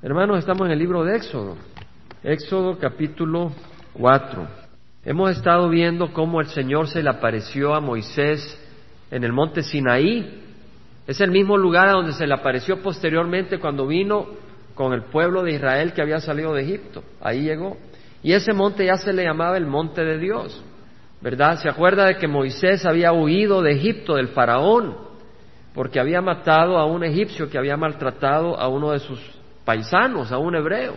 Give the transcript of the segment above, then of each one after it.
Hermanos, estamos en el libro de Éxodo, Éxodo capítulo 4. Hemos estado viendo cómo el Señor se le apareció a Moisés en el monte Sinaí. Es el mismo lugar a donde se le apareció posteriormente cuando vino con el pueblo de Israel que había salido de Egipto. Ahí llegó. Y ese monte ya se le llamaba el monte de Dios. ¿Verdad? ¿Se acuerda de que Moisés había huido de Egipto, del faraón, porque había matado a un egipcio que había maltratado a uno de sus paisanos, a un hebreo.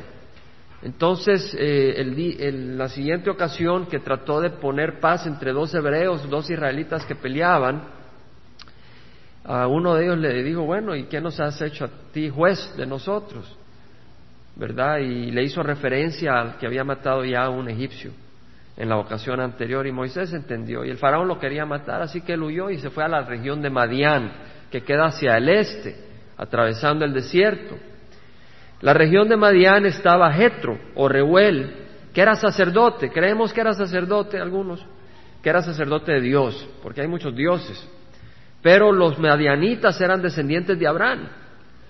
Entonces, eh, en la siguiente ocasión que trató de poner paz entre dos hebreos, dos israelitas que peleaban, a uno de ellos le dijo, bueno, ¿y qué nos has hecho a ti juez de nosotros? ¿Verdad? Y le hizo referencia al que había matado ya a un egipcio en la ocasión anterior y Moisés entendió y el faraón lo quería matar, así que él huyó y se fue a la región de Madián, que queda hacia el este, atravesando el desierto. La región de Madián estaba Jetro o Reuel, que era sacerdote, creemos que era sacerdote algunos, que era sacerdote de Dios, porque hay muchos dioses. Pero los madianitas eran descendientes de Abraham.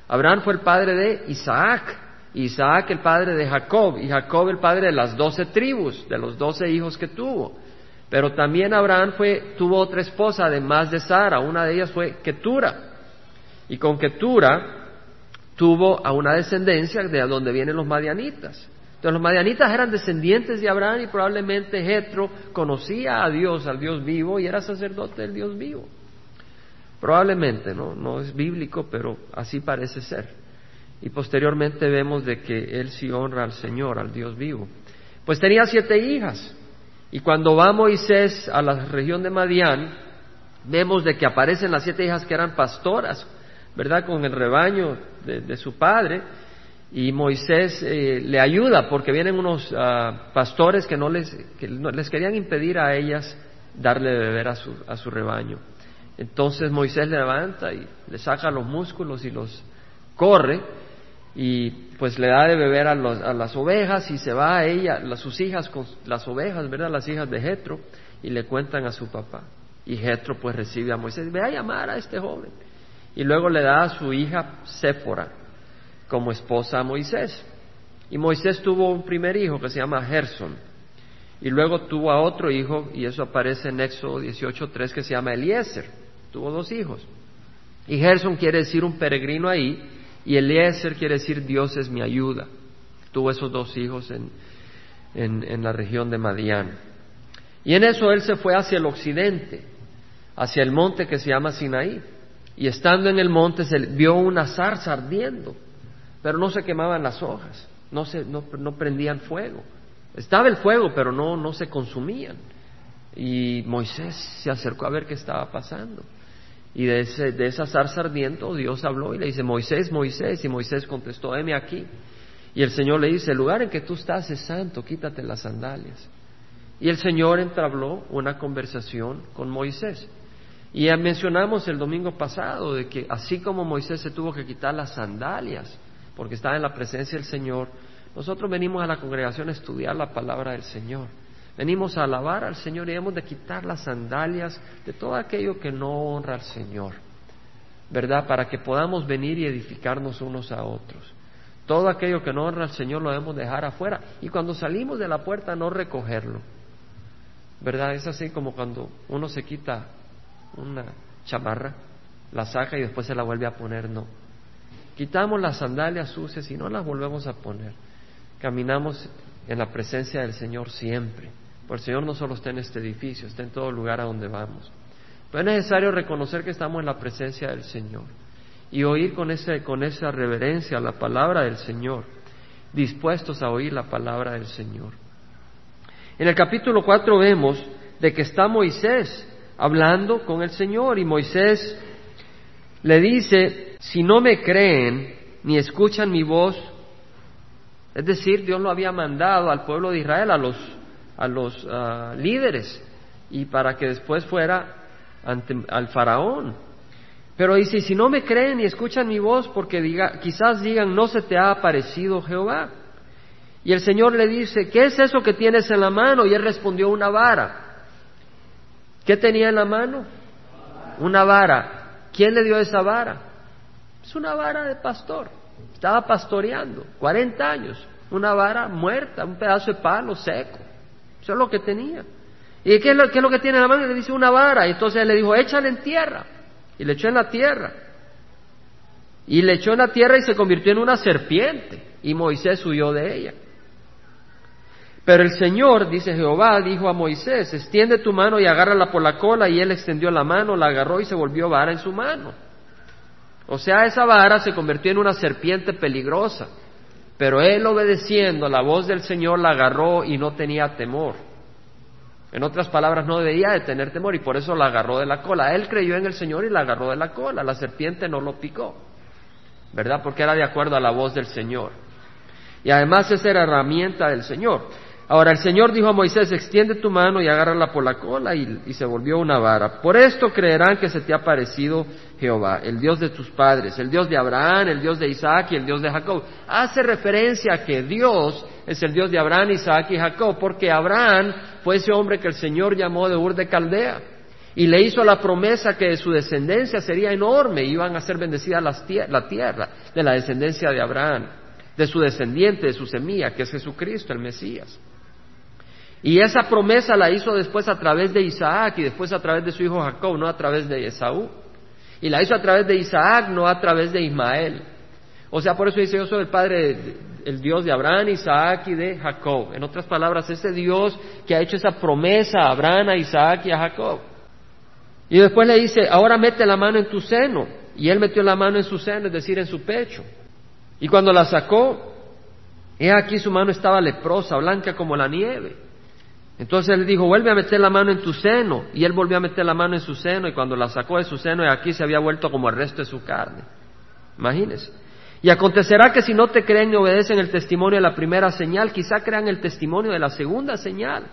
Abraham fue el padre de Isaac, Isaac el padre de Jacob, y Jacob el padre de las doce tribus, de los doce hijos que tuvo. Pero también Abraham fue, tuvo otra esposa, además de Sara, una de ellas fue Ketura. Y con Ketura tuvo a una descendencia de donde vienen los madianitas. Entonces los madianitas eran descendientes de Abraham y probablemente Jetro conocía a Dios, al Dios vivo, y era sacerdote del Dios vivo. Probablemente, ¿no? No es bíblico, pero así parece ser. Y posteriormente vemos de que él sí honra al Señor, al Dios vivo. Pues tenía siete hijas. Y cuando va Moisés a la región de Madián, vemos de que aparecen las siete hijas que eran pastoras ¿verdad? Con el rebaño de, su padre. Y Moisés eh, le ayuda porque vienen unos ah, pastores que no les, que les querían impedir a ellas darle de beber a su, a su rebaño. Entonces Moisés le levanta y le saca los músculos y los corre y pues le da de beber a, a las ovejas y se va a ella, a sus hijas con las ovejas, ¿verdad? Las hijas de Jetro y le cuentan a su papá. Y Jetro pues recibe a Moisés, ve a llamar a este joven y luego le da a su hija Séfora como esposa a Moisés. Y Moisés tuvo un primer hijo que se llama Gerson. Y luego tuvo a otro hijo, y eso aparece en Éxodo 18.3, que se llama Eliezer. Tuvo dos hijos. Y Gerson quiere decir un peregrino ahí, y Eliezer quiere decir Dios es mi ayuda. Tuvo esos dos hijos en, en, en la región de Madián. Y en eso él se fue hacia el occidente, hacia el monte que se llama Sinaí y estando en el monte se vio una zarza ardiendo, pero no se quemaban las hojas, no, se, no, prendían fuego. Estaba el fuego, pero no, no se consumían. Y Moisés se acercó a ver qué estaba pasando. Y de, ese, de esa zarza ardiendo Dios habló y le dice, Moisés, Moisés, y Moisés contestó, heme aquí. Y el Señor le dice, el lugar en que tú estás es santo, quítate las sandalias. Y el Señor entabló una conversación con Moisés. Y mencionamos el domingo pasado de que así como Moisés se tuvo que quitar las sandalias porque estaba en la presencia del Señor, nosotros venimos a la congregación a estudiar la palabra del Señor. Venimos a alabar al Señor y hemos de quitar las sandalias de todo aquello que no honra al Señor, ¿verdad? Para que podamos venir y edificarnos unos a otros. Todo aquello que no honra al Señor lo debemos dejar afuera y cuando salimos de la puerta no recogerlo, ¿verdad? Es así como cuando uno se quita una chamarra, la saca y después se la vuelve a poner, no. Quitamos las sandalias sucias y no las volvemos a poner. Caminamos en la presencia del Señor siempre. Porque el Señor no solo está en este edificio, está en todo lugar a donde vamos. Pero es necesario reconocer que estamos en la presencia del Señor y oír con, ese, con esa reverencia la palabra del Señor, dispuestos a oír la palabra del Señor. En el capítulo 4 vemos de que está Moisés hablando con el Señor y Moisés le dice, si no me creen ni escuchan mi voz, es decir, Dios lo había mandado al pueblo de Israel, a los, a los ah, líderes, y para que después fuera ante, al faraón. Pero dice, si no me creen ni escuchan mi voz, porque diga, quizás digan, no se te ha aparecido Jehová. Y el Señor le dice, ¿qué es eso que tienes en la mano? Y él respondió, una vara. ¿Qué tenía en la mano? Una vara. ¿Quién le dio esa vara? Es una vara de pastor. Estaba pastoreando, 40 años, una vara muerta, un pedazo de palo seco. Eso es lo que tenía. ¿Y qué es lo, que tiene en la mano? Le dice una vara. Y entonces él le dijo, échale en tierra. Y le echó en la tierra. Y le echó en la tierra y se convirtió en una serpiente. Y Moisés huyó de ella. Pero el Señor, dice Jehová, dijo a Moisés, extiende tu mano y agárrala por la cola. Y él extendió la mano, la agarró y se volvió vara en su mano. O sea, esa vara se convirtió en una serpiente peligrosa. Pero él obedeciendo la voz del Señor la agarró y no tenía temor. En otras palabras, no debía de tener temor y por eso la agarró de la cola. Él creyó en el Señor y la agarró de la cola. La serpiente no lo picó, ¿verdad? Porque era de acuerdo a la voz del Señor. Y además esa era herramienta del Señor. Ahora el Señor dijo a Moisés, extiende tu mano y agárrala por la cola y, se volvió una vara. Por esto creerán que se te ha parecido Jehová, el Dios de tus padres, el Dios de Abraham, el Dios de Isaac y el Dios de Jacob. Hace referencia a que Dios es el Dios de Abraham, Isaac y Jacob, porque Abraham fue ese hombre que el Señor llamó de Ur de Caldea y le hizo la promesa que su descendencia sería enorme y iban a ser bendecidas la tierra de la descendencia de Abraham, de su descendiente, de su semilla, que es Jesucristo, el Mesías. Y esa promesa la hizo después a través de Isaac y después a través de su hijo Jacob, no a través de Esaú. Y la hizo a través de Isaac, no a través de Ismael. O sea, por eso dice yo soy el padre, el Dios de Abraham, Isaac y de Jacob. En otras palabras, ese Dios que ha hecho esa promesa a Abraham, a Isaac y a Jacob. Y después le dice, ahora mete la mano en tu seno. Y él metió la mano en su seno, es decir, en su pecho. Y cuando la sacó, he aquí su mano estaba leprosa, blanca como la nieve. Entonces él dijo, vuelve a meter la mano en tu seno. Y él volvió a meter la mano en su seno y cuando la sacó de su seno, aquí se había vuelto como el resto de su carne. Imagínense. Y acontecerá que si no te creen ni obedecen el testimonio de la primera señal, quizá crean el testimonio de la segunda señal.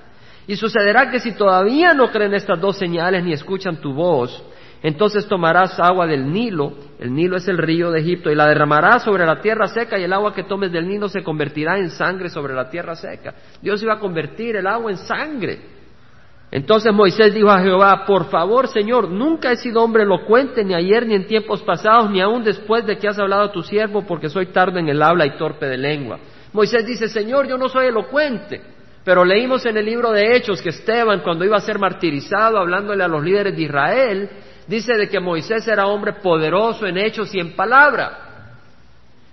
Y sucederá que si todavía no creen estas dos señales ni escuchan tu voz, entonces tomarás agua del Nilo, el Nilo es el río de Egipto, y la derramarás sobre la tierra seca, y el agua que tomes del Nilo se convertirá en sangre sobre la tierra seca. Dios iba a convertir el agua en sangre. Entonces Moisés dijo a Jehová, por favor, Señor, nunca he sido hombre elocuente, ni ayer, ni en tiempos pasados, ni aún después de que has hablado a tu siervo, porque soy tardo en el habla y torpe de lengua. Moisés dice, Señor, yo no soy elocuente. Pero leímos en el libro de Hechos que Esteban, cuando iba a ser martirizado, hablándole a los líderes de Israel, dice de que Moisés era hombre poderoso en hechos y en palabra.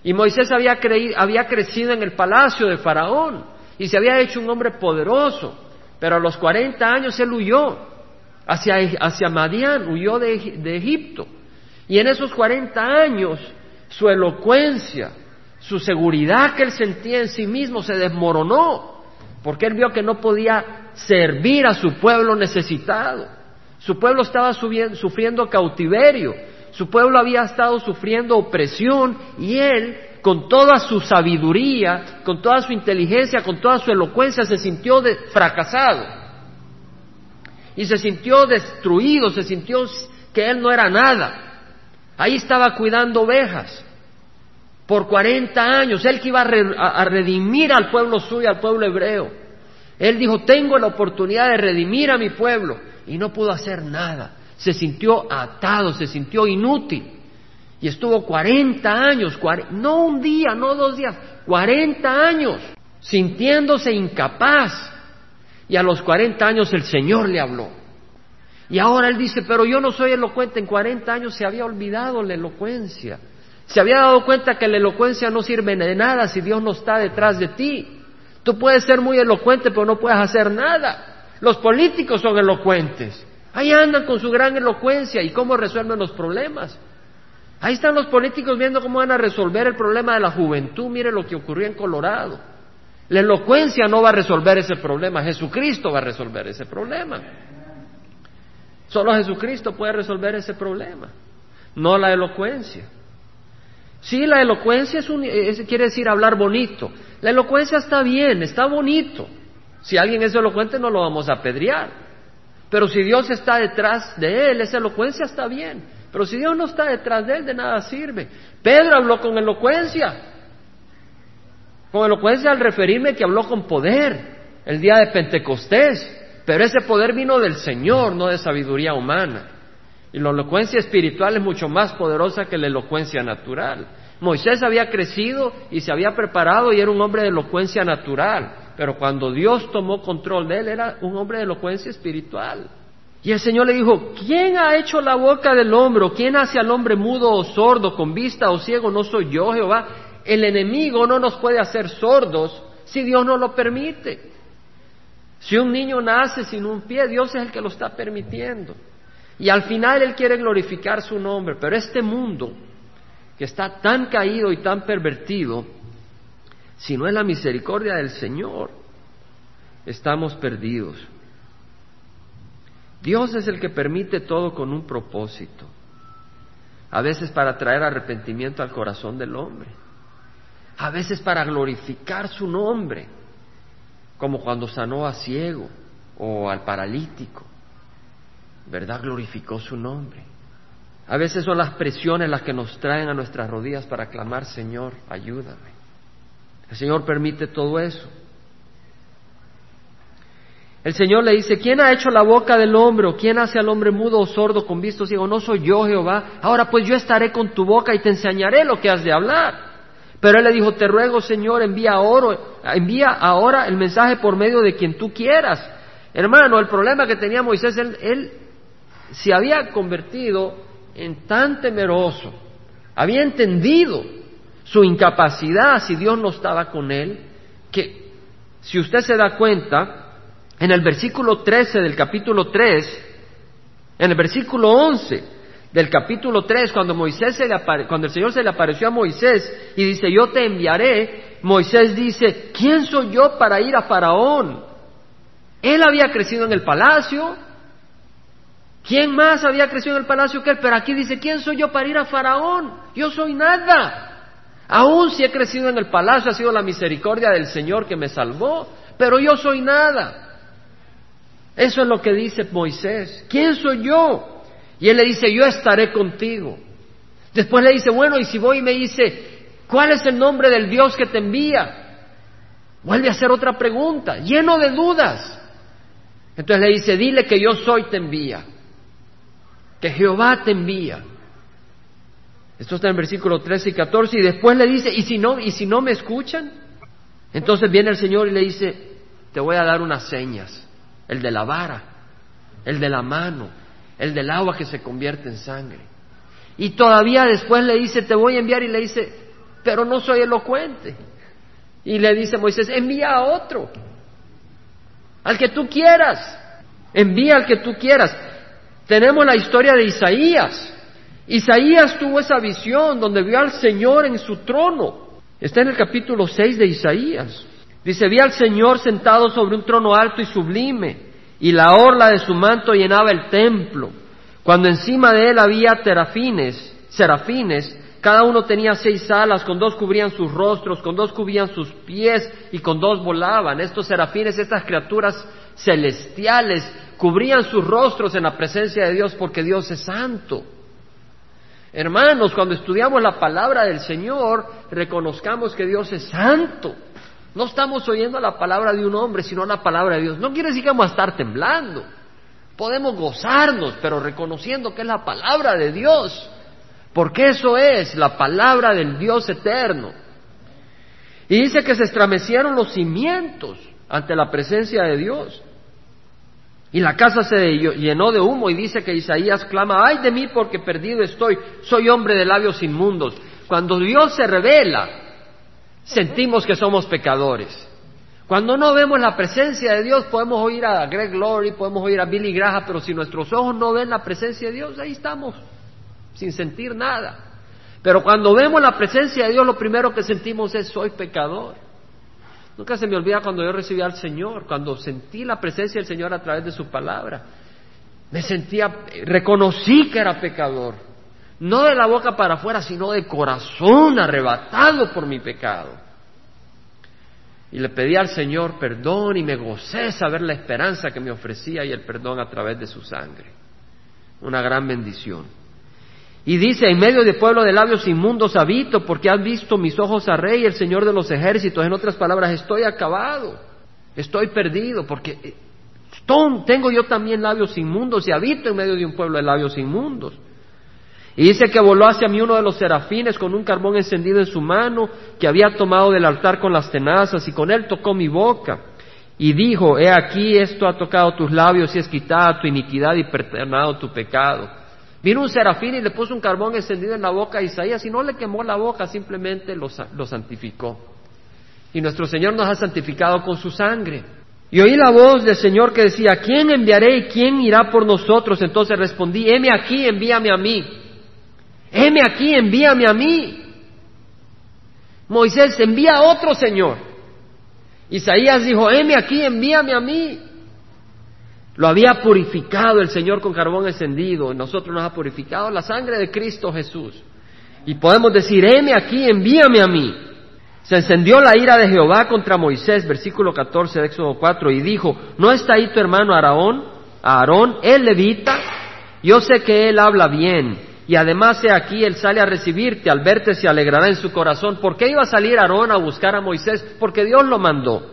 Y Moisés había, había crecido en el palacio de Faraón y se había hecho un hombre poderoso, pero a los 40 años él huyó hacia, hacia Madián, huyó de, de Egipto. Y en esos 40 años su elocuencia, su seguridad que él sentía en sí mismo se desmoronó, porque él vio que no podía servir a su pueblo necesitado. Su pueblo estaba sufriendo cautiverio, su pueblo había estado sufriendo opresión y él, con toda su sabiduría, con toda su inteligencia, con toda su elocuencia, se sintió fracasado. Y se sintió destruido, se sintió que él no era nada. Ahí estaba cuidando ovejas por 40 años, él que iba a redimir al pueblo suyo, al pueblo hebreo. Él dijo, tengo la oportunidad de redimir a mi pueblo y no pudo hacer nada. Se sintió atado, se sintió inútil. Y estuvo 40 años, no un día, no dos días, 40 años sintiéndose incapaz. Y a los 40 años el Señor le habló. Y ahora él dice, pero yo no soy elocuente. En 40 años se había olvidado la elocuencia. Se había dado cuenta que la elocuencia no sirve de nada si Dios no está detrás de ti. Tú puedes ser muy elocuente, pero no puedes hacer nada. Los políticos son elocuentes. Ahí andan con su gran elocuencia y cómo resuelven los problemas. Ahí están los políticos viendo cómo van a resolver el problema de la juventud. Mire lo que ocurrió en Colorado. La elocuencia no va a resolver ese problema. Jesucristo va a resolver ese problema. Solo Jesucristo puede resolver ese problema, no la elocuencia. Sí, la elocuencia es quiere decir hablar bonito. La elocuencia está bien, está bonito. Si alguien es elocuente no lo vamos a apedrear. Pero si Dios está detrás de él, esa elocuencia está bien. Pero si Dios no está detrás de él, de nada sirve. Pedro habló con elocuencia. Con elocuencia al referirme que habló con poder el día de Pentecostés. Pero ese poder vino del Señor, no de sabiduría humana. Y la elocuencia espiritual es mucho más poderosa que la elocuencia natural. Moisés había crecido y se había preparado y era un hombre de elocuencia natural, pero cuando Dios tomó control de él era un hombre de elocuencia espiritual. Y el Señor le dijo, ¿quién ha hecho la boca del hombre? ¿Quién hace al hombre mudo o sordo, con vista o ciego? No soy yo, Jehová. El enemigo no nos puede hacer sordos si Dios no lo permite. Si un niño nace sin un pie, Dios es el que lo está permitiendo. Y al final Él quiere glorificar su nombre, pero este mundo que está tan caído y tan pervertido, si no es la misericordia del Señor, estamos perdidos. Dios es el que permite todo con un propósito, a veces para traer arrepentimiento al corazón del hombre, a veces para glorificar su nombre, como cuando sanó a ciego o al paralítico, ¿verdad? Glorificó su nombre. A veces son las presiones las que nos traen a nuestras rodillas para clamar, Señor, ayúdame. El Señor permite todo eso. El Señor le dice, ¿quién ha hecho la boca del hombre o quién hace al hombre mudo o sordo con visto ciego? No soy yo, Jehová. Ahora pues yo estaré con tu boca y te enseñaré lo que has de hablar. Pero él le dijo, te ruego, Señor, envía, oro, envía ahora el mensaje por medio de quien tú quieras. Hermano, el problema que tenía Moisés, él, él se había convertido en tan temeroso, había entendido su incapacidad si Dios no estaba con él, que si usted se da cuenta, en el versículo 13 del capítulo 3, en el versículo 11 del capítulo 3, cuando, Moisés se le cuando el Señor se le apareció a Moisés y dice, yo te enviaré, Moisés dice, ¿quién soy yo para ir a Faraón? Él había crecido en el palacio, ¿Quién más había crecido en el palacio que él? Pero aquí dice, ¿quién soy yo para ir a Faraón? Yo soy nada. Aún si he crecido en el palacio, ha sido la misericordia del Señor que me salvó, pero yo soy nada. Eso es lo que dice Moisés. ¿Quién soy yo? Y él le dice, yo estaré contigo. Después le dice, bueno, y si voy y me dice, ¿cuál es el nombre del Dios que te envía? Vuelve a hacer otra pregunta, lleno de dudas. Entonces le dice, dile que yo soy te envía, que Jehová te envía. Esto está en versículo 13 y 14 y después le dice, ¿y si no, y si no me escuchan? Entonces viene el Señor y le dice, te voy a dar unas señas, el de la vara, el de la mano, el del agua que se convierte en sangre. Y todavía después le dice, te voy a enviar y le dice, pero no soy elocuente. Y le dice Moisés, envía a otro, al que tú quieras, envía al que tú quieras. Tenemos la historia de Isaías. Isaías tuvo esa visión donde vio al Señor en su trono. Está en el capítulo 6 de Isaías. Dice, vi al Señor sentado sobre un trono alto y sublime, y la orla de su manto llenaba el templo. Cuando encima de él había terafines, serafines, cada uno tenía seis alas, con dos cubrían sus rostros, con dos cubrían sus pies y con dos volaban. Estos serafines, estas criaturas celestiales, cubrían sus rostros en la presencia de Dios porque Dios es santo. Hermanos, cuando estudiamos la palabra del Señor, reconozcamos que Dios es santo. No estamos oyendo la palabra de un hombre, sino la palabra de Dios. No quiere decir que vamos a estar temblando. Podemos gozarnos, pero reconociendo que es la palabra de Dios. Porque eso es la palabra del Dios eterno. Y dice que se estremecieron los cimientos ante la presencia de Dios. Y la casa se llenó de humo y dice que Isaías clama, ay de mí porque perdido estoy, soy hombre de labios inmundos. Cuando Dios se revela, sentimos que somos pecadores. Cuando no vemos la presencia de Dios, podemos oír a Greg Glory, podemos oír a Billy Graham, pero si nuestros ojos no ven la presencia de Dios, ahí estamos, sin sentir nada. Pero cuando vemos la presencia de Dios, lo primero que sentimos es soy pecador. Nunca se me olvida cuando yo recibí al Señor, cuando sentí la presencia del Señor a través de su palabra. Me sentía, reconocí que era pecador. No de la boca para afuera, sino de corazón arrebatado por mi pecado. Y le pedí al Señor perdón y me gocé saber la esperanza que me ofrecía y el perdón a través de su sangre. Una gran bendición. Y dice, en medio de pueblo de labios inmundos habito, porque han visto mis ojos a Rey, el Señor de los ejércitos. En otras palabras, estoy acabado, estoy perdido, porque eh, tengo yo también labios inmundos y habito en medio de un pueblo de labios inmundos. Y dice que voló hacia mí uno de los serafines con un carbón encendido en su mano, que había tomado del altar con las tenazas, y con él tocó mi boca. Y dijo, he aquí, esto ha tocado tus labios y es quitada tu iniquidad y perdonado tu pecado. Vino un serafín y le puso un carbón encendido en la boca a Isaías y no le quemó la boca, simplemente lo, lo santificó. Y nuestro Señor nos ha santificado con su sangre. Y oí la voz del Señor que decía, ¿quién enviaré y quién irá por nosotros? Entonces respondí, heme aquí, envíame a mí. Heme aquí, envíame a mí. Moisés, envía a otro Señor. Isaías dijo, heme aquí, envíame a mí. Lo había purificado el Señor con carbón encendido, nosotros nos ha purificado la sangre de Cristo Jesús. Y podemos decir, heme aquí, envíame a mí. Se encendió la ira de Jehová contra Moisés, versículo 14 de Éxodo 4, y dijo, ¿no está ahí tu hermano Aarón? Aarón, el levita, yo sé que él habla bien, y además he aquí, él sale a recibirte, al verte se alegrará en su corazón. ¿Por qué iba a salir Aarón a buscar a Moisés? Porque Dios lo mandó.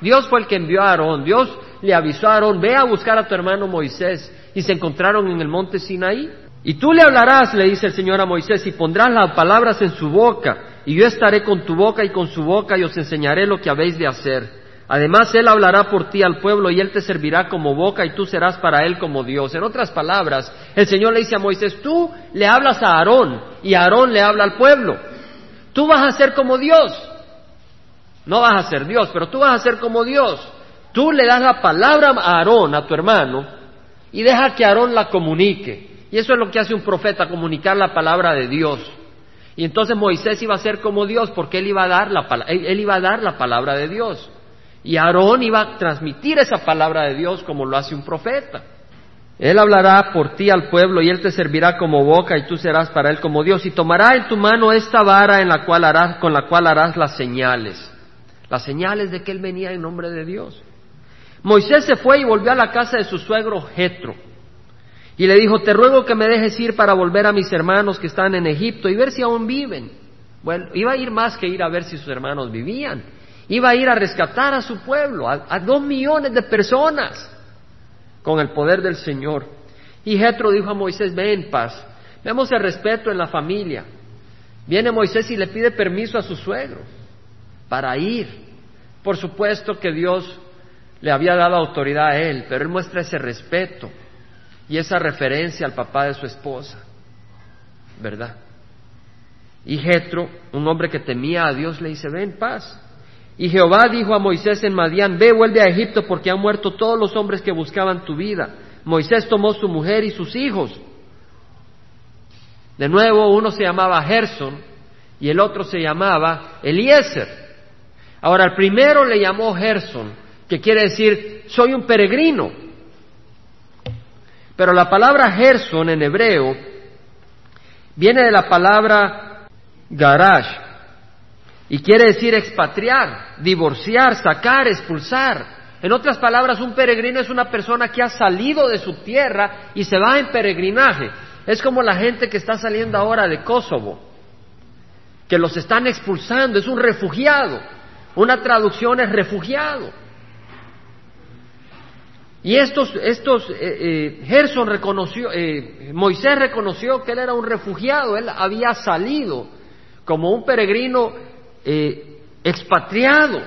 Dios fue el que envió a Aarón. Dios le avisó a Aarón, ve a buscar a tu hermano Moisés. Y se encontraron en el monte Sinaí. Y tú le hablarás, le dice el Señor a Moisés, y pondrás las palabras en su boca. Y yo estaré con tu boca y con su boca y os enseñaré lo que habéis de hacer. Además, Él hablará por ti al pueblo y Él te servirá como boca y tú serás para Él como Dios. En otras palabras, el Señor le dice a Moisés, tú le hablas a Aarón y Aarón le habla al pueblo. Tú vas a ser como Dios. No vas a ser Dios, pero tú vas a ser como Dios. Tú le das la palabra a Aarón, a tu hermano, y deja que Aarón la comunique. Y eso es lo que hace un profeta, comunicar la palabra de Dios. Y entonces Moisés iba a ser como Dios porque él iba a dar la, él iba a dar la palabra de Dios. Y Aarón iba a transmitir esa palabra de Dios como lo hace un profeta. Él hablará por ti al pueblo y él te servirá como boca y tú serás para él como Dios y tomará en tu mano esta vara en la cual harás, con la cual harás las señales las señales de que él venía en nombre de Dios. Moisés se fue y volvió a la casa de su suegro Jetro y le dijo, te ruego que me dejes ir para volver a mis hermanos que están en Egipto y ver si aún viven. Bueno, iba a ir más que ir a ver si sus hermanos vivían. Iba a ir a rescatar a su pueblo, a, dos millones de personas, con el poder del Señor. Y Jetro dijo a Moisés, ven en paz. Vemos el respeto en la familia. Viene Moisés y le pide permiso a su suegro para ir. Por supuesto que Dios le había dado autoridad a él, pero él muestra ese respeto y esa referencia al papá de su esposa, ¿verdad? Y Jetro, un hombre que temía a Dios, le dice, ven paz. Y Jehová dijo a Moisés en Madián, ve, vuelve a Egipto porque han muerto todos los hombres que buscaban tu vida. Moisés tomó su mujer y sus hijos. De nuevo, uno se llamaba Gerson y el otro se llamaba Eliezer. Ahora, el primero le llamó Gerson, que quiere decir soy un peregrino. Pero la palabra Gerson en hebreo viene de la palabra garash y quiere decir expatriar, divorciar, sacar, expulsar. En otras palabras, un peregrino es una persona que ha salido de su tierra y se va en peregrinaje. Es como la gente que está saliendo ahora de Kosovo, que los están expulsando, es un refugiado. Una traducción es refugiado. Y estos, estos, eh, eh, Gerson reconoció, eh, Moisés reconoció que él era un refugiado, él había salido como un peregrino expatriado,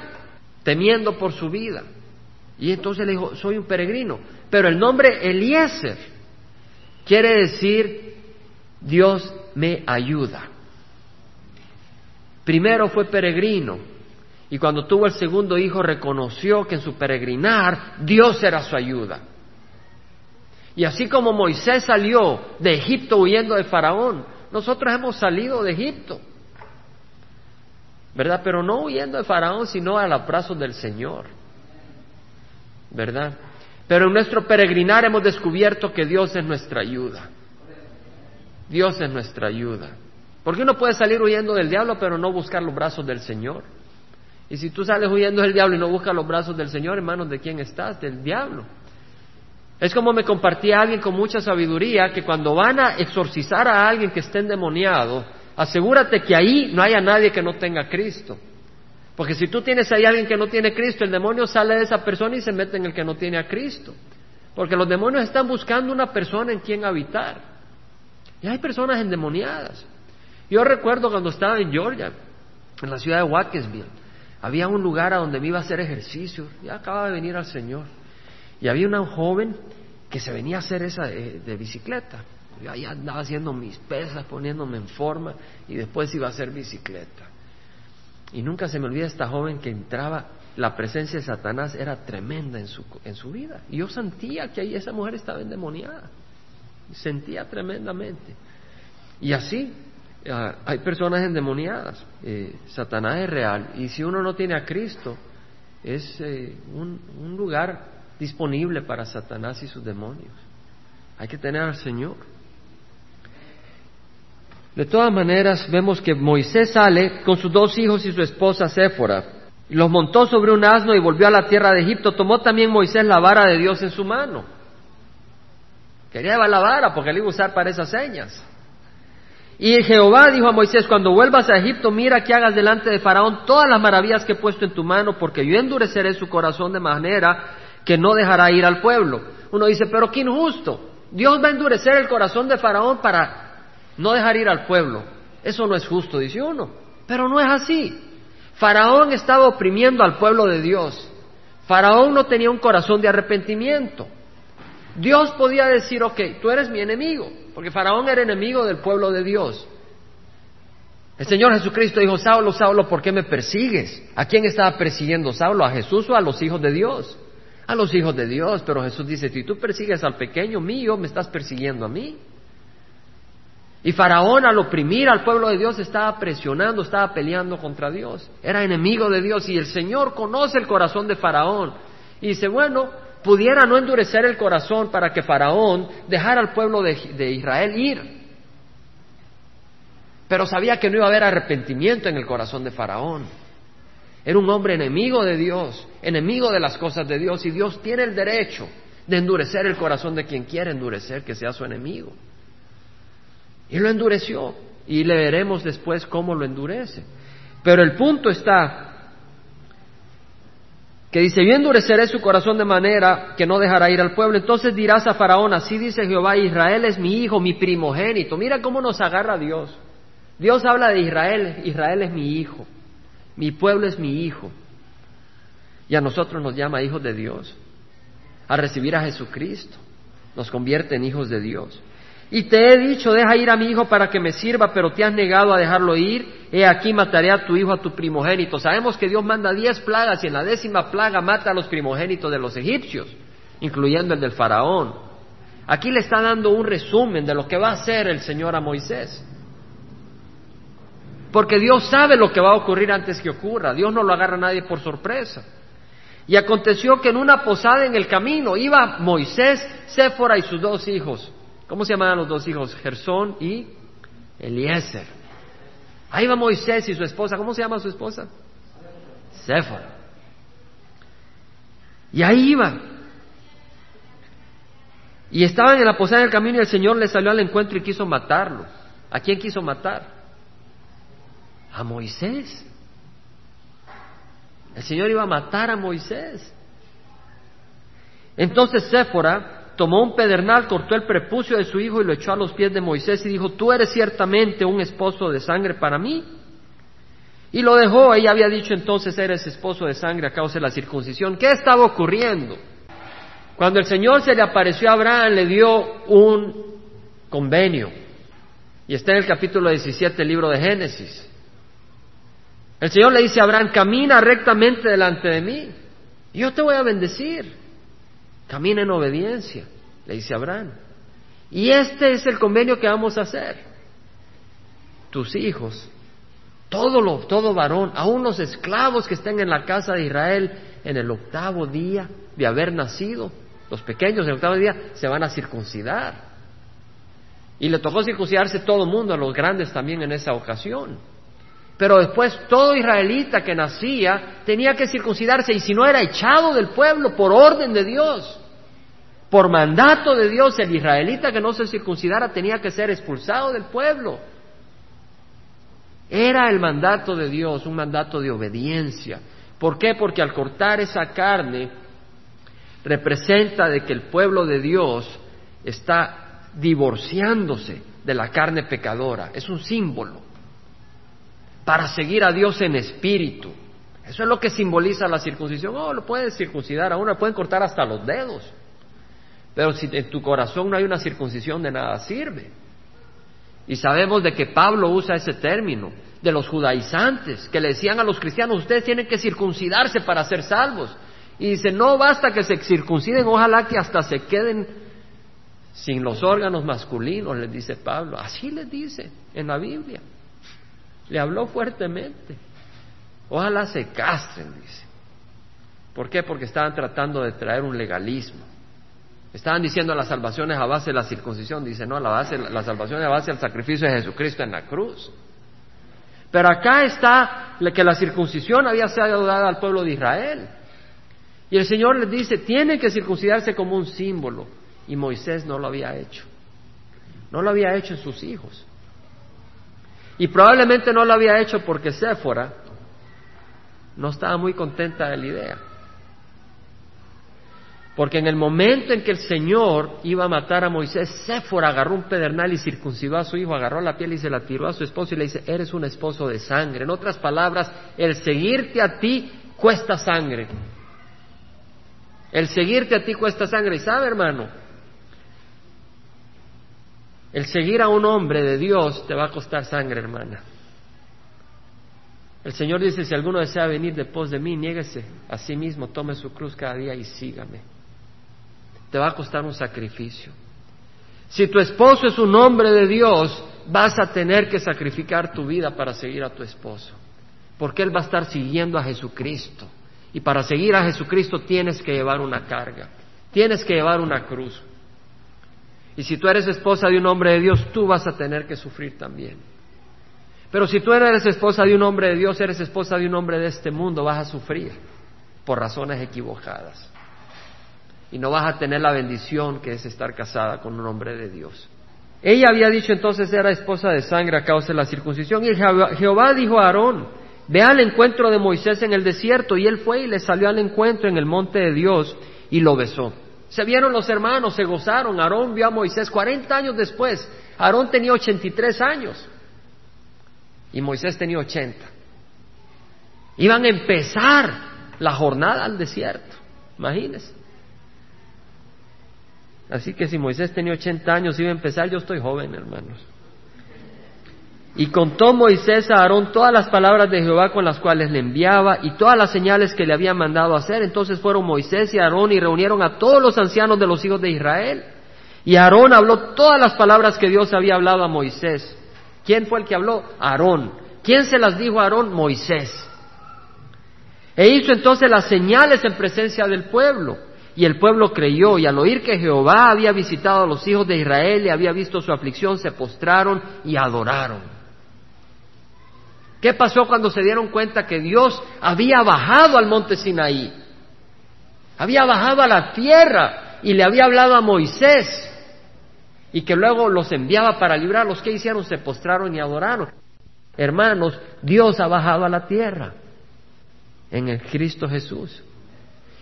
temiendo por su vida. Y entonces le dijo, soy un peregrino. Pero el nombre Eliezer quiere decir, Dios me ayuda. Primero fue peregrino, y cuando tuvo el segundo hijo reconoció que en su peregrinar Dios era su ayuda. Y así como Moisés salió de Egipto huyendo de Faraón, nosotros hemos salido de Egipto. ¿Verdad? Pero no huyendo de Faraón, sino a los brazos del Señor. ¿Verdad? Pero en nuestro peregrinar hemos descubierto que Dios es nuestra ayuda. Dios es nuestra ayuda. Porque uno puede salir huyendo del diablo, pero no buscar los brazos del Señor. Y si tú sales huyendo del diablo y no buscas los brazos del Señor, hermanos, ¿de quién estás? Del diablo. Es como me compartía alguien con mucha sabiduría que cuando van a exorcizar a alguien que esté endemoniado, asegúrate que ahí no haya nadie que no tenga Cristo. Porque si tú tienes ahí a alguien que no tiene Cristo, el demonio sale de esa persona y se mete en el que no tiene a Cristo. Porque los demonios están buscando una persona en quien habitar. Y hay personas endemoniadas. Yo recuerdo cuando estaba en Georgia, en la ciudad de Watkinsville, había un lugar a donde me iba a hacer ejercicio. Ya acababa de venir al Señor. Y había una joven que se venía a hacer esa de, bicicleta. Yo ahí andaba haciendo mis pesas, poniéndome en forma y después iba a hacer bicicleta. Y nunca se me olvida esta joven que entraba, la presencia de Satanás era tremenda en su, en su vida. Y yo sentía que ahí esa mujer estaba endemoniada. Sentía tremendamente. Y así, ah, hay personas endemoniadas. Eh, Satanás es real. Y si uno no tiene a Cristo, es eh, un, lugar disponible para Satanás y sus demonios. Hay que tener al Señor. De todas maneras, vemos que Moisés sale con sus dos hijos y su esposa Séfora. Los montó sobre un asno y volvió a la tierra de Egipto. Tomó también Moisés la vara de Dios en su mano. Quería llevar la vara porque le iba a usar para esas señas. Y Jehová dijo a Moisés, cuando vuelvas a Egipto, mira que hagas delante de Faraón todas las maravillas que he puesto en tu mano, porque yo endureceré su corazón de manera que no dejará ir al pueblo. Uno dice, pero qué injusto. Dios va a endurecer el corazón de Faraón para no dejar ir al pueblo. Eso no es justo, dice uno. Pero no es así. Faraón estaba oprimiendo al pueblo de Dios. Faraón no tenía un corazón de arrepentimiento. Dios podía decir, ok, tú eres mi enemigo, porque Faraón era enemigo del pueblo de Dios. El Señor Jesucristo dijo, Saulo, Saulo, ¿por qué me persigues? ¿A quién estaba persiguiendo Saulo? ¿A Jesús o a los hijos de Dios? A los hijos de Dios, pero Jesús dice, si tú persigues al pequeño mío, me estás persiguiendo a mí. Y Faraón al oprimir al pueblo de Dios estaba presionando, estaba peleando contra Dios. Era enemigo de Dios y el Señor conoce el corazón de Faraón. Y dice, bueno, pudiera no endurecer el corazón para que Faraón dejara al pueblo de, de Israel ir. Pero sabía que no iba a haber arrepentimiento en el corazón de Faraón. Era un hombre enemigo de Dios, enemigo de las cosas de Dios y Dios tiene el derecho de endurecer el corazón de quien quiere endurecer, que sea su enemigo. Y lo endureció. Y le veremos después cómo lo endurece. Pero el punto está que dice, yo endureceré su corazón de manera que no dejará ir al pueblo. Entonces dirás a Faraón, así dice Jehová, Israel es mi hijo, mi primogénito. Mira cómo nos agarra Dios. Dios habla de Israel, Israel es mi hijo, mi pueblo es mi hijo. Y a nosotros nos llama hijos de Dios. A recibir a Jesucristo nos convierte en hijos de Dios. Y te he dicho, deja ir a mi hijo para que me sirva, pero te has negado a dejarlo ir. He aquí mataré a tu hijo, a tu primogénito. Sabemos que Dios manda diez plagas y en la décima plaga mata a los primogénitos de los egipcios, incluyendo el del faraón. Aquí le está dando un resumen de lo que va a hacer el Señor a Moisés. Porque Dios sabe lo que va a ocurrir antes que ocurra. Dios no lo agarra a nadie por sorpresa. Y aconteció que en una posada en el camino iba Moisés, Séfora y sus dos hijos. ¿Cómo se llamaban los dos hijos? Gersón y Eliezer. Ahí va Moisés y su esposa. ¿Cómo se llama su esposa? Séfora. Y ahí iban. Y estaban en la posada del camino y el Señor les salió al encuentro y quiso matarlo. ¿A quién quiso matar? A Moisés. El Señor iba a matar a Moisés. Entonces Séfora tomó un pedernal, cortó el prepucio de su hijo y lo echó a los pies de Moisés y dijo, tú eres ciertamente un esposo de sangre para mí. Y lo dejó, ella había dicho entonces, eres esposo de sangre a causa de la circuncisión. ¿Qué estaba ocurriendo? Cuando el Señor se le apareció a Abraham, le dio un convenio. Y está en el capítulo 17 del libro de Génesis. El Señor le dice a Abraham, camina rectamente delante de mí. Yo te voy a bendecir. Camina en obediencia, le dice Abraham. Y este es el convenio que vamos a hacer. Tus hijos, todo, lo, todo varón, aún los esclavos que estén en la casa de Israel en el octavo día de haber nacido, los pequeños en el octavo día se van a circuncidar. Y le tocó circuncidarse todo mundo, a los grandes también en esa ocasión. Pero después todo israelita que nacía tenía que circuncidarse y si no era echado del pueblo por orden de Dios. Por mandato de Dios, el israelita que no se circuncidara tenía que ser expulsado del pueblo. Era el mandato de Dios, un mandato de obediencia. ¿Por qué? Porque al cortar esa carne representa de que el pueblo de Dios está divorciándose de la carne pecadora, es un símbolo para seguir a Dios en espíritu. Eso es lo que simboliza la circuncisión. Oh, lo puedes circuncidar a uno, pueden cortar hasta los dedos. Pero si en tu corazón no hay una circuncisión, de nada sirve. Y sabemos de que Pablo usa ese término, de los judaizantes, que le decían a los cristianos, ustedes tienen que circuncidarse para ser salvos. Y dice, no basta que se circunciden, ojalá que hasta se queden sin los órganos masculinos, les dice Pablo. Así les dice en la Biblia. Le habló fuertemente. Ojalá se castren, dice. ¿Por qué? Porque estaban tratando de traer un legalismo. Estaban diciendo la salvación es a base de la circuncisión. Dice, no, la, base, la salvación es a base del sacrificio de Jesucristo en la cruz. Pero acá está que la circuncisión había sido dada al pueblo de Israel. Y el Señor les dice, tiene que circuncidarse como un símbolo. Y Moisés no lo había hecho. No lo había hecho en sus hijos. Y probablemente no lo había hecho porque Séfora no estaba muy contenta de la idea. Porque en el momento en que el Señor iba a matar a Moisés, Séfora agarró un pedernal y circuncidó a su hijo, agarró la piel y se la tiró a su esposo y le dice, eres un esposo de sangre. En otras palabras, el seguirte a ti cuesta sangre. El seguirte a ti cuesta sangre. Y sabe, hermano, el seguir a un hombre de Dios te va a costar sangre, hermana. El Señor dice, si alguno desea venir después de mí, niéguese a sí mismo, tome su cruz cada día y sígame te va a costar un sacrificio. Si tu esposo es un hombre de Dios, vas a tener que sacrificar tu vida para seguir a tu esposo, porque él va a estar siguiendo a Jesucristo. Y para seguir a Jesucristo tienes que llevar una carga, tienes que llevar una cruz. Y si tú eres esposa de un hombre de Dios, tú vas a tener que sufrir también. Pero si tú eres esposa de un hombre de Dios, eres esposa de un hombre de este mundo, vas a sufrir por razones equivocadas y no vas a tener la bendición que es estar casada con un hombre de Dios. Ella había dicho entonces era esposa de sangre a causa de la circuncisión y Jehová dijo a Aarón, ve al encuentro de Moisés en el desierto y él fue y le salió al encuentro en el monte de Dios y lo besó. Se vieron los hermanos, se gozaron, Aarón vio a Moisés 40 años después, Aarón tenía 83 años y Moisés tenía 80. Iban a empezar la jornada al desierto, imagínense. Así que si Moisés tenía 80 años iba a empezar, yo estoy joven, hermanos. Y contó Moisés a Aarón todas las palabras de Jehová con las cuales le enviaba y todas las señales que le había mandado hacer. Entonces fueron Moisés y Aarón y reunieron a todos los ancianos de los hijos de Israel. Y Aarón habló todas las palabras que Dios había hablado a Moisés. ¿Quién fue el que habló? Aarón. ¿Quién se las dijo a Aarón? Moisés. E hizo entonces las señales en presencia del pueblo. Y el pueblo creyó, y al oír que Jehová había visitado a los hijos de Israel y había visto su aflicción, se postraron y adoraron. ¿Qué pasó cuando se dieron cuenta que Dios había bajado al monte Sinaí? Había bajado a la tierra y le había hablado a Moisés y que luego los enviaba para librarlos. ¿Qué hicieron? Se postraron y adoraron. Hermanos, Dios ha bajado a la tierra en el Cristo Jesús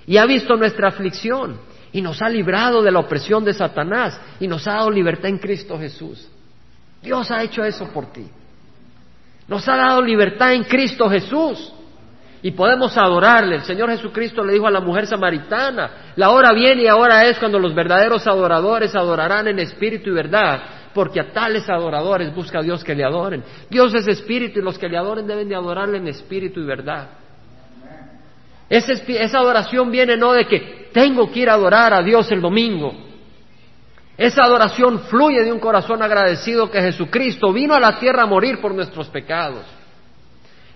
y ha visto nuestra aflicción y nos ha librado de la opresión de Satanás y nos ha dado libertad en Cristo Jesús. Dios ha hecho eso por ti. Nos ha dado libertad en Cristo Jesús y podemos adorarle. El Señor Jesucristo le dijo a la mujer samaritana, la hora viene y ahora es cuando los verdaderos adoradores adorarán en espíritu y verdad, porque a tales adoradores busca Dios que le adoren. Dios es espíritu y los que le adoren deben de adorarle en espíritu y verdad. Esa, adoración viene no de que tengo que ir a adorar a Dios el domingo. Esa adoración fluye de un corazón agradecido que Jesucristo vino a la tierra a morir por nuestros pecados.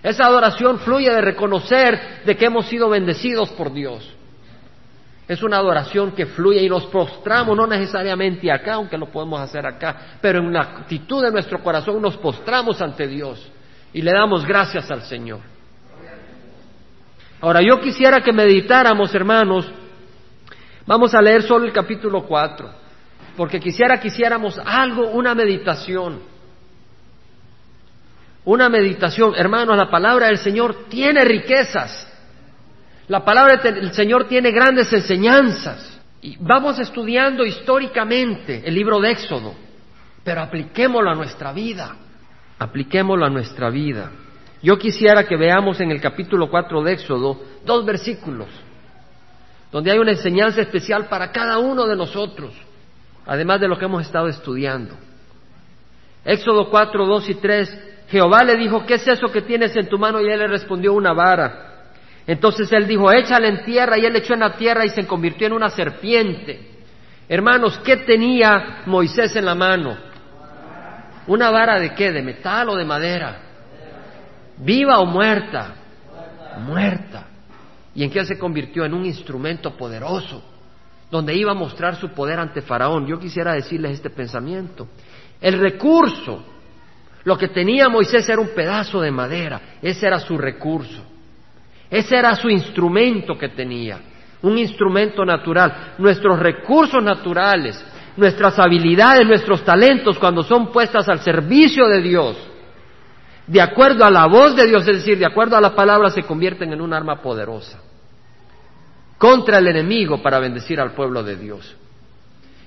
Esa adoración fluye de reconocer de que hemos sido bendecidos por Dios. Es una adoración que fluye y nos postramos, no necesariamente acá, aunque lo podemos hacer acá, pero en la actitud de nuestro corazón nos postramos ante Dios y le damos gracias al Señor. Ahora, yo quisiera que meditáramos, hermanos, vamos a leer solo el capítulo 4, porque quisiera que hiciéramos algo, una meditación. Una meditación, hermanos, la palabra del Señor tiene riquezas. La palabra del Señor tiene grandes enseñanzas. Y vamos estudiando históricamente el libro de Éxodo Pero apliquémoslo a nuestra vida. Apliquémoslo a nuestra vida. Yo quisiera que veamos en el capítulo 4 de Éxodo dos versículos, donde hay una enseñanza especial para cada uno de nosotros, además de lo que hemos estado estudiando. Éxodo 4, 2 y 3, Jehová le dijo, ¿qué es eso que tienes en tu mano? Y él le respondió, una vara. Entonces él dijo, échale en tierra, y él echó en la tierra y se convirtió en una serpiente. Hermanos, ¿qué tenía Moisés en la mano? ¿Una vara de qué? ¿De metal o de madera? ¿Viva o muerta? Muerta. ¿Y en qué se convirtió? En un instrumento poderoso, donde iba a mostrar su poder ante Faraón. Yo quisiera decirles este pensamiento. El recurso, lo que tenía Moisés era un pedazo de madera, ese era su recurso, ese era su instrumento que tenía, un instrumento natural. Nuestros recursos naturales, nuestras habilidades, nuestros talentos, cuando son puestas al servicio de Dios, de acuerdo a la voz de Dios, es decir, de acuerdo a la palabra, se convierten en un arma poderosa contra el enemigo para bendecir al pueblo de Dios.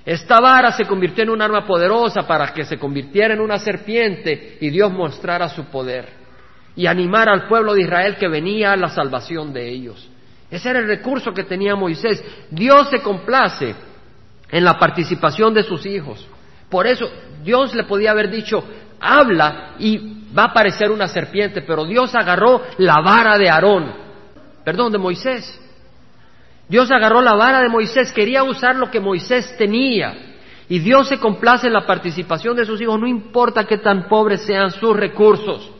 Esta vara se convirtió en un arma poderosa para que se convirtiera en una serpiente y Dios mostrara su poder y animara al pueblo de Israel que venía a la salvación de ellos. Ese era el recurso que tenía Moisés. Dios se complace en la participación de sus hijos. Por eso Dios le podía haber dicho, habla y va a aparecer una serpiente, pero Dios agarró la vara de Aarón, perdón, de Moisés. Dios agarró la vara de Moisés, quería usar lo que Moisés tenía. Y Dios se complace en la participación de sus hijos, no importa qué tan pobres sean sus recursos.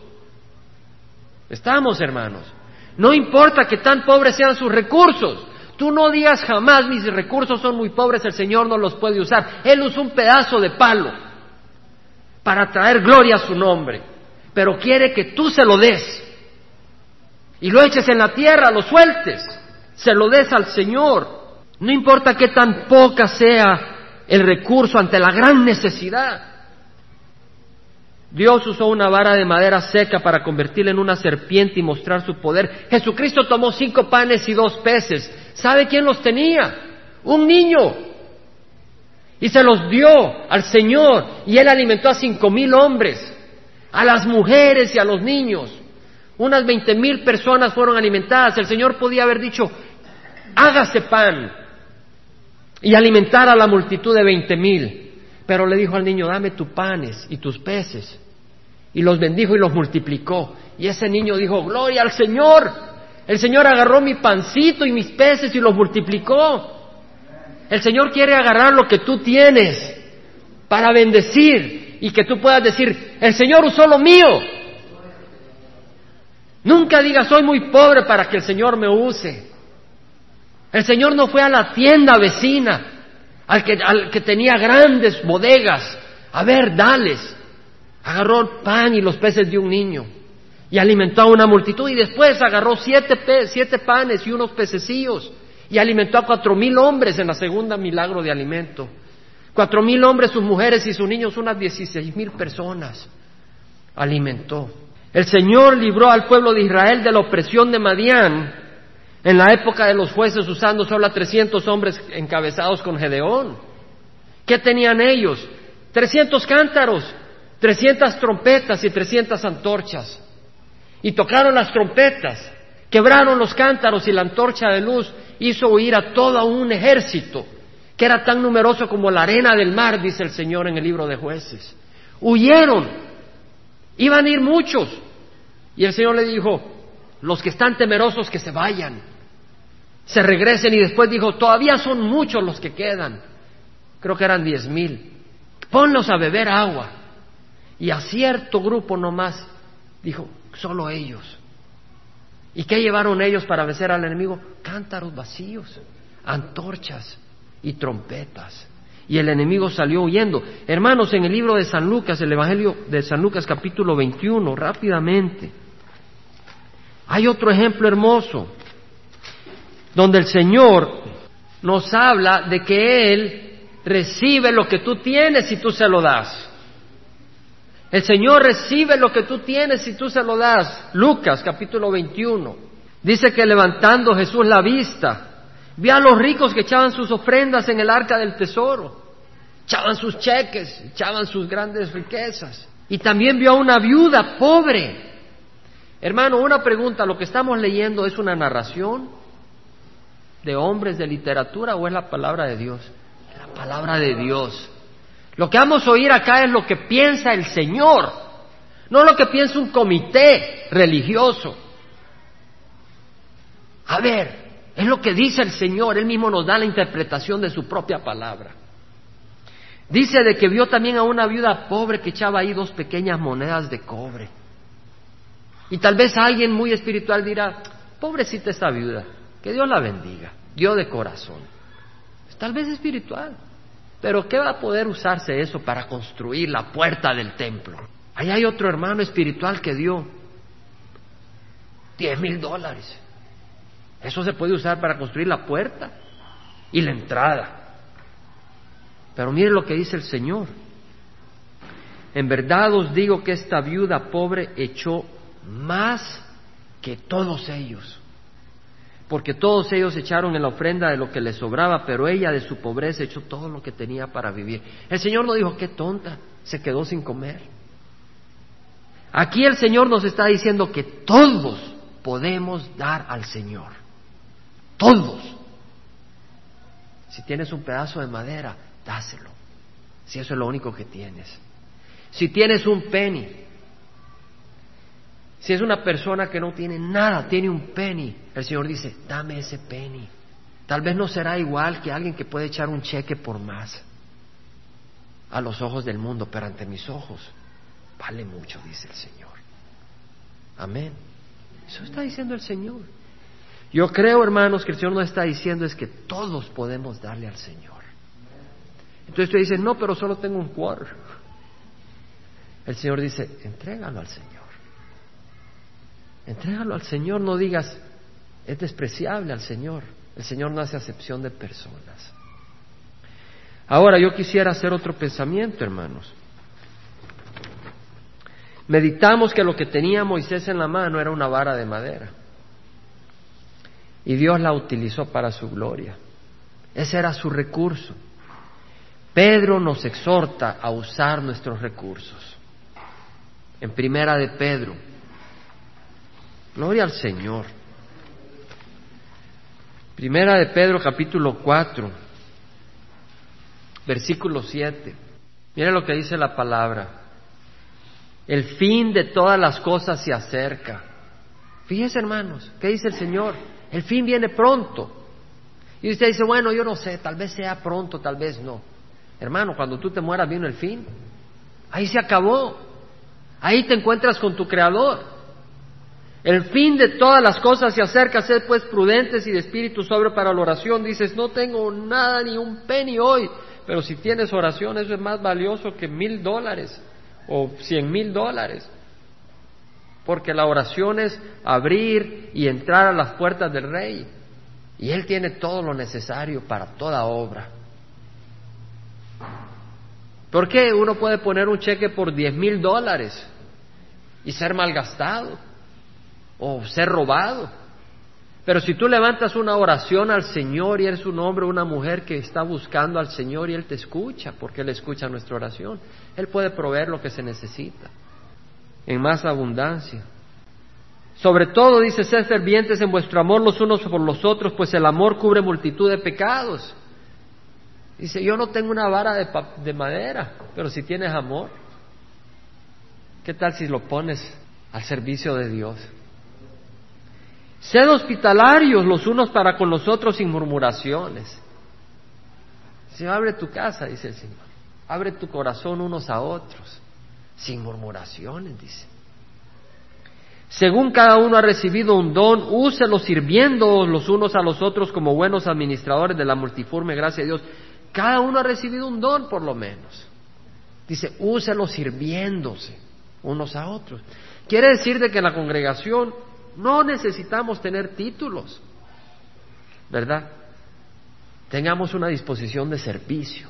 Estamos, hermanos. No importa que tan pobres sean sus recursos. Tú no digas jamás mis recursos son muy pobres, el Señor no los puede usar. Él usó un pedazo de palo para traer gloria a su nombre, pero quiere que tú se lo des y lo eches en la tierra, lo sueltes, se lo des al Señor. No importa qué tan poca sea el recurso ante la gran necesidad. Dios usó una vara de madera seca para convertirla en una serpiente y mostrar su poder. Jesucristo tomó cinco panes y dos peces. ¿Sabe quién los tenía? Un niño. Y se los dio al Señor y él alimentó a cinco mil hombres, a las mujeres y a los niños. Unas veinte mil personas fueron alimentadas. El Señor podía haber dicho, hágase pan y alimentar a la multitud de veinte mil. Pero le dijo al niño, dame tus panes y tus peces. Y los bendijo y los multiplicó. Y ese niño dijo, gloria al Señor. El Señor agarró mi pancito y mis peces y los multiplicó. El Señor quiere agarrar lo que tú tienes para bendecir y que tú puedas decir, el Señor usó lo mío. Nunca digas, soy muy pobre para que el Señor me use. El Señor no fue a la tienda vecina al que, al que tenía grandes bodegas. A ver, dales. Agarró el pan y los peces de un niño y alimentó a una multitud y después agarró siete, siete panes y unos pececillos y alimentó a cuatro mil hombres en la segunda milagro de alimento. Cuatro mil hombres, sus mujeres y sus niños, unas dieciséis mil personas. Alimentó. El Señor libró al pueblo de Israel de la opresión de Madián en la época de los jueces usando solo a 300 hombres encabezados con Gedeón. ¿Qué tenían ellos? 300 cántaros, 300 trompetas y 300 antorchas. Y tocaron las trompetas, quebraron los cántaros y la antorcha de luz hizo huir a todo un ejército que era tan numeroso como la arena del mar, dice el Señor en el libro de jueces. Huyeron, iban a ir muchos. Y el Señor le dijo, los que están temerosos que se vayan, se regresen y después dijo, todavía son muchos los que quedan, creo que eran diez mil, ponlos a beber agua. Y a cierto grupo nomás dijo, solo ellos. ¿Y qué llevaron ellos para vencer al enemigo? Cántaros vacíos, antorchas y trompetas. Y el enemigo salió huyendo. Hermanos, en el libro de San Lucas, el Evangelio de San Lucas capítulo 21, rápidamente. Hay otro ejemplo hermoso, donde el Señor nos habla de que Él recibe lo que tú tienes y tú se lo das. El Señor recibe lo que tú tienes y tú se lo das. Lucas capítulo 21. Dice que levantando Jesús la vista, vio a los ricos que echaban sus ofrendas en el arca del tesoro. echaban sus cheques, echaban sus grandes riquezas. Y también vio a una viuda pobre. Hermano, una pregunta, ¿lo que estamos leyendo es una narración de hombres de literatura o es la palabra de Dios? La palabra de Dios. Lo que vamos a oír acá es lo que piensa el Señor, no lo que piensa un comité religioso. A ver, es lo que dice el Señor, Él mismo nos da la interpretación de su propia palabra. Dice de que vio también a una viuda pobre que echaba ahí dos pequeñas monedas de cobre. Y tal vez alguien muy espiritual dirá, pobrecita esta viuda, que Dios la bendiga, Dios de corazón. Tal vez espiritual, pero ¿qué va a poder usarse eso para construir la puerta del templo? Ahí hay otro hermano espiritual que dio diez mil dólares. Eso se puede usar para construir la puerta y la entrada. Pero mire lo que dice el Señor. En verdad os digo que esta viuda pobre echó más que todos ellos. Porque todos ellos echaron en la ofrenda de lo que les sobraba, pero ella de su pobreza echó todo lo que tenía para vivir. El Señor no dijo, qué tonta, se quedó sin comer. Aquí el Señor nos está diciendo que todos podemos dar al Señor. Todos. Si tienes un pedazo de madera, dáselo, si eso es lo único que tienes. Si tienes un penny, si es una persona que no tiene nada, tiene un penny, el Señor dice, dame ese penny. Tal vez no será igual que alguien que puede echar un cheque por más a los ojos del mundo, pero ante mis ojos vale mucho, dice el Señor. Amén. Eso está diciendo el Señor. Yo creo, hermanos, que el Señor nos está diciendo es que todos podemos darle al Señor. Entonces tú dices, no, pero solo tengo un cuarto. El Señor dice, entrégalo al Señor. Entrégalo al Señor, no digas, es despreciable al Señor. El Señor no hace acepción de personas. Ahora yo quisiera hacer otro pensamiento, hermanos. Meditamos que lo que tenía Moisés en la mano era una vara de madera. Y Dios la utilizó para su gloria. Ese era su recurso. Pedro nos exhorta a usar nuestros recursos. En primera de Pedro. Gloria al Señor. Primera de Pedro capítulo 4, versículo 7. Mira lo que dice la palabra. El fin de todas las cosas se acerca. Fíjese hermanos, ¿qué dice el Señor? El fin viene pronto. Y usted dice, bueno, yo no sé, tal vez sea pronto, tal vez no. Hermano, cuando tú te mueras vino el fin. Ahí se acabó. Ahí te encuentras con tu Creador. El fin de todas las cosas se acerca, sed pues prudentes y de espíritu sobre para la oración. Dices, no tengo nada ni un penny hoy, pero si tienes oración eso es más valioso que mil dólares o cien mil dólares. Porque la oración es abrir y entrar a las puertas del rey. Y Él tiene todo lo necesario para toda obra. ¿Por qué uno puede poner un cheque por diez mil dólares y ser malgastado o ser robado? Pero si tú levantas una oración al Señor y eres un hombre o una mujer que está buscando al Señor y Él te escucha, porque Él escucha nuestra oración, Él puede proveer lo que se necesita en más abundancia. Sobre todo dice, ser fervientes en vuestro amor los unos por los otros, pues el amor cubre multitud de pecados. Dice, yo no tengo una vara de, madera, pero si tienes amor, ¿qué tal si lo pones al servicio de Dios? Sed hospitalarios los unos para con los otros sin murmuraciones. Se abre tu casa, dice el Señor. Abre tu corazón unos a otros, sin murmuraciones, dice. Según cada uno ha recibido un don, úselo sirviendo los unos a los otros como buenos administradores de la multiforme gracia de Dios. Cada uno ha recibido un don por lo menos. Dice, úselo sirviéndose unos a otros. Quiere decir de que la congregación no necesitamos tener títulos, ¿verdad? Tengamos una disposición de servicio.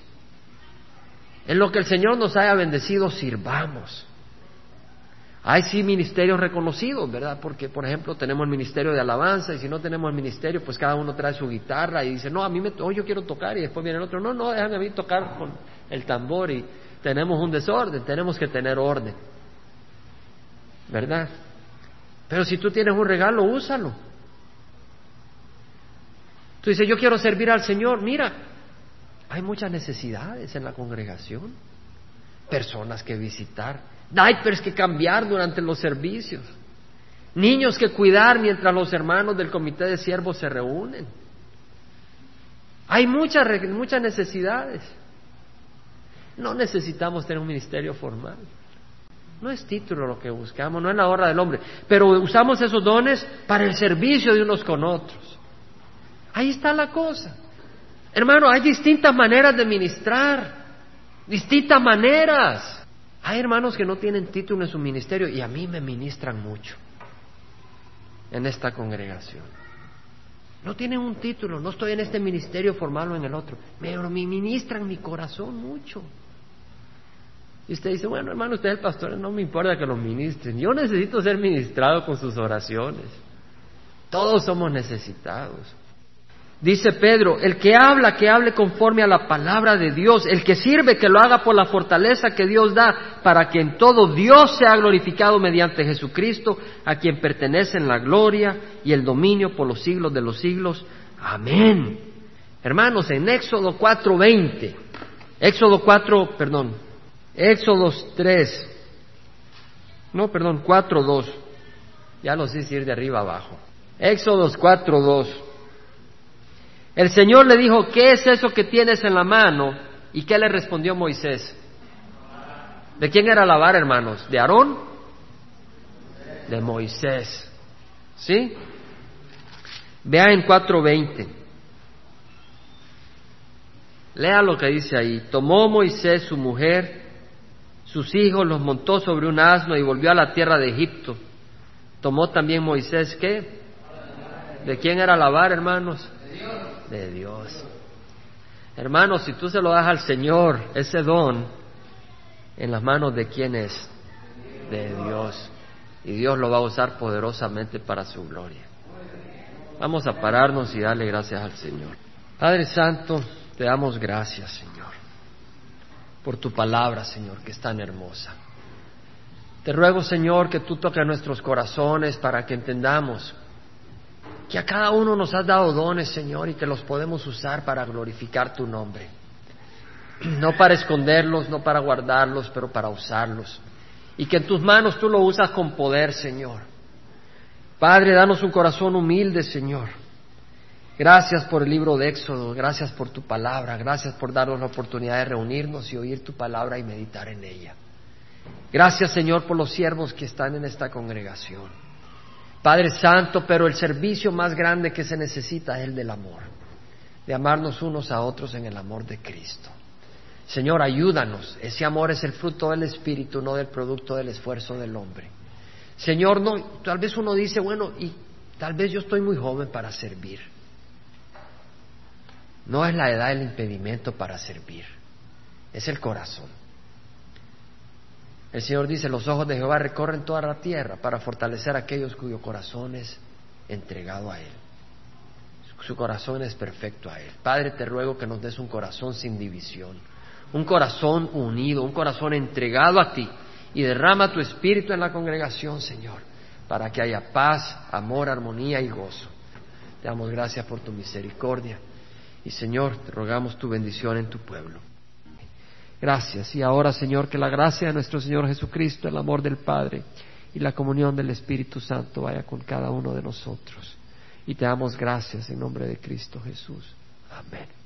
En lo que el Señor nos haya bendecido, sirvamos. Hay sí ministerios reconocidos, ¿verdad? Porque, por ejemplo, tenemos el ministerio de alabanza y si no tenemos el ministerio, pues cada uno trae su guitarra y dice, no, a mí me, oh, yo quiero tocar y después viene el otro, no, no, déjame a mí tocar con el tambor y tenemos un desorden, tenemos que tener orden, ¿verdad? Pero si tú tienes un regalo, úsalo. Tú dices, yo quiero servir al Señor, mira, hay muchas necesidades en la congregación, personas que visitar, diapers que cambiar durante los servicios, niños que cuidar mientras los hermanos del comité de siervos se reúnen. Hay muchas, muchas necesidades. No necesitamos tener un ministerio formal. No es título lo que buscamos, no es la obra del hombre, pero usamos esos dones para el servicio de unos con otros. Ahí está la cosa. Hermano, hay distintas maneras de ministrar, distintas maneras. Hay hermanos que no tienen título en su ministerio y a mí me ministran mucho en esta congregación. No tienen un título, no estoy en este ministerio formal o en el otro, pero me ministran mi corazón mucho. Y usted dice, bueno, hermano, usted es el pastor, no me importa que los ministren. Yo necesito ser ministrado con sus oraciones. Todos somos necesitados. Dice Pedro, el que habla, que hable conforme a la palabra de Dios, el que sirve, que lo haga por la fortaleza que Dios da, para que en todo Dios sea glorificado mediante Jesucristo, a quien pertenecen la gloria y el dominio por los siglos de los siglos. Amén. Hermanos, en Éxodo 4:20, Éxodo 4, perdón, Éxodo 3, no, perdón, 4:2, ya no sé si ir de arriba abajo. Éxodo 4:2. El Señor le dijo, ¿qué es eso que tienes en la mano? ¿Y qué le respondió Moisés? ¿De quién era la vara, hermanos? ¿De Aarón? De Moisés. ¿Sí? Vea en 4.20. Lea lo que dice ahí. Tomó Moisés su mujer, sus hijos, los montó sobre un asno y volvió a la tierra de Egipto. Tomó también Moisés, ¿qué? ¿De quién era la vara, hermanos? de Dios. Hermanos, si tú se lo das al Señor, ese don, en las manos de quién es? De Dios. Y Dios lo va a usar poderosamente para su gloria. Vamos a pararnos y darle gracias al Señor. Padre Santo, te damos gracias, Señor, por tu palabra, Señor, que es tan hermosa. Te ruego, Señor, que tú toques nuestros corazones para que entendamos que a cada uno nos has dado dones, Señor, y que los podemos usar para glorificar tu nombre. No para esconderlos, no para guardarlos, pero para usarlos. Y que en tus manos tú lo usas con poder, Señor. Padre, danos un corazón humilde, Señor. Gracias por el libro de Éxodo, gracias por tu palabra, gracias por darnos la oportunidad de reunirnos y oír tu palabra y meditar en ella. Gracias, Señor, por los siervos que están en esta congregación. Padre Santo, pero el servicio más grande que se necesita es el del amor, de amarnos unos a otros en el amor de Cristo. Señor, ayúdanos. Ese amor es el fruto del Espíritu, no del producto del esfuerzo del hombre. Señor, no, tal vez uno dice, bueno, y tal vez yo estoy muy joven para servir. No es la edad el impedimento para servir, es el corazón. El Señor dice, los ojos de Jehová recorren toda la tierra para fortalecer a aquellos cuyo corazón es entregado a Él. Su corazón es perfecto a Él. Padre, te ruego que nos des un corazón sin división, un corazón unido, un corazón entregado a ti y derrama tu espíritu en la congregación, Señor, para que haya paz, amor, armonía y gozo. Te damos gracias por tu misericordia y, Señor, te rogamos tu bendición en tu pueblo. Gracias. Y ahora, Señor, que la gracia de nuestro Señor Jesucristo, el amor del Padre y la comunión del Espíritu Santo vaya con cada uno de nosotros. Y te damos gracias en nombre de Cristo Jesús. Amén.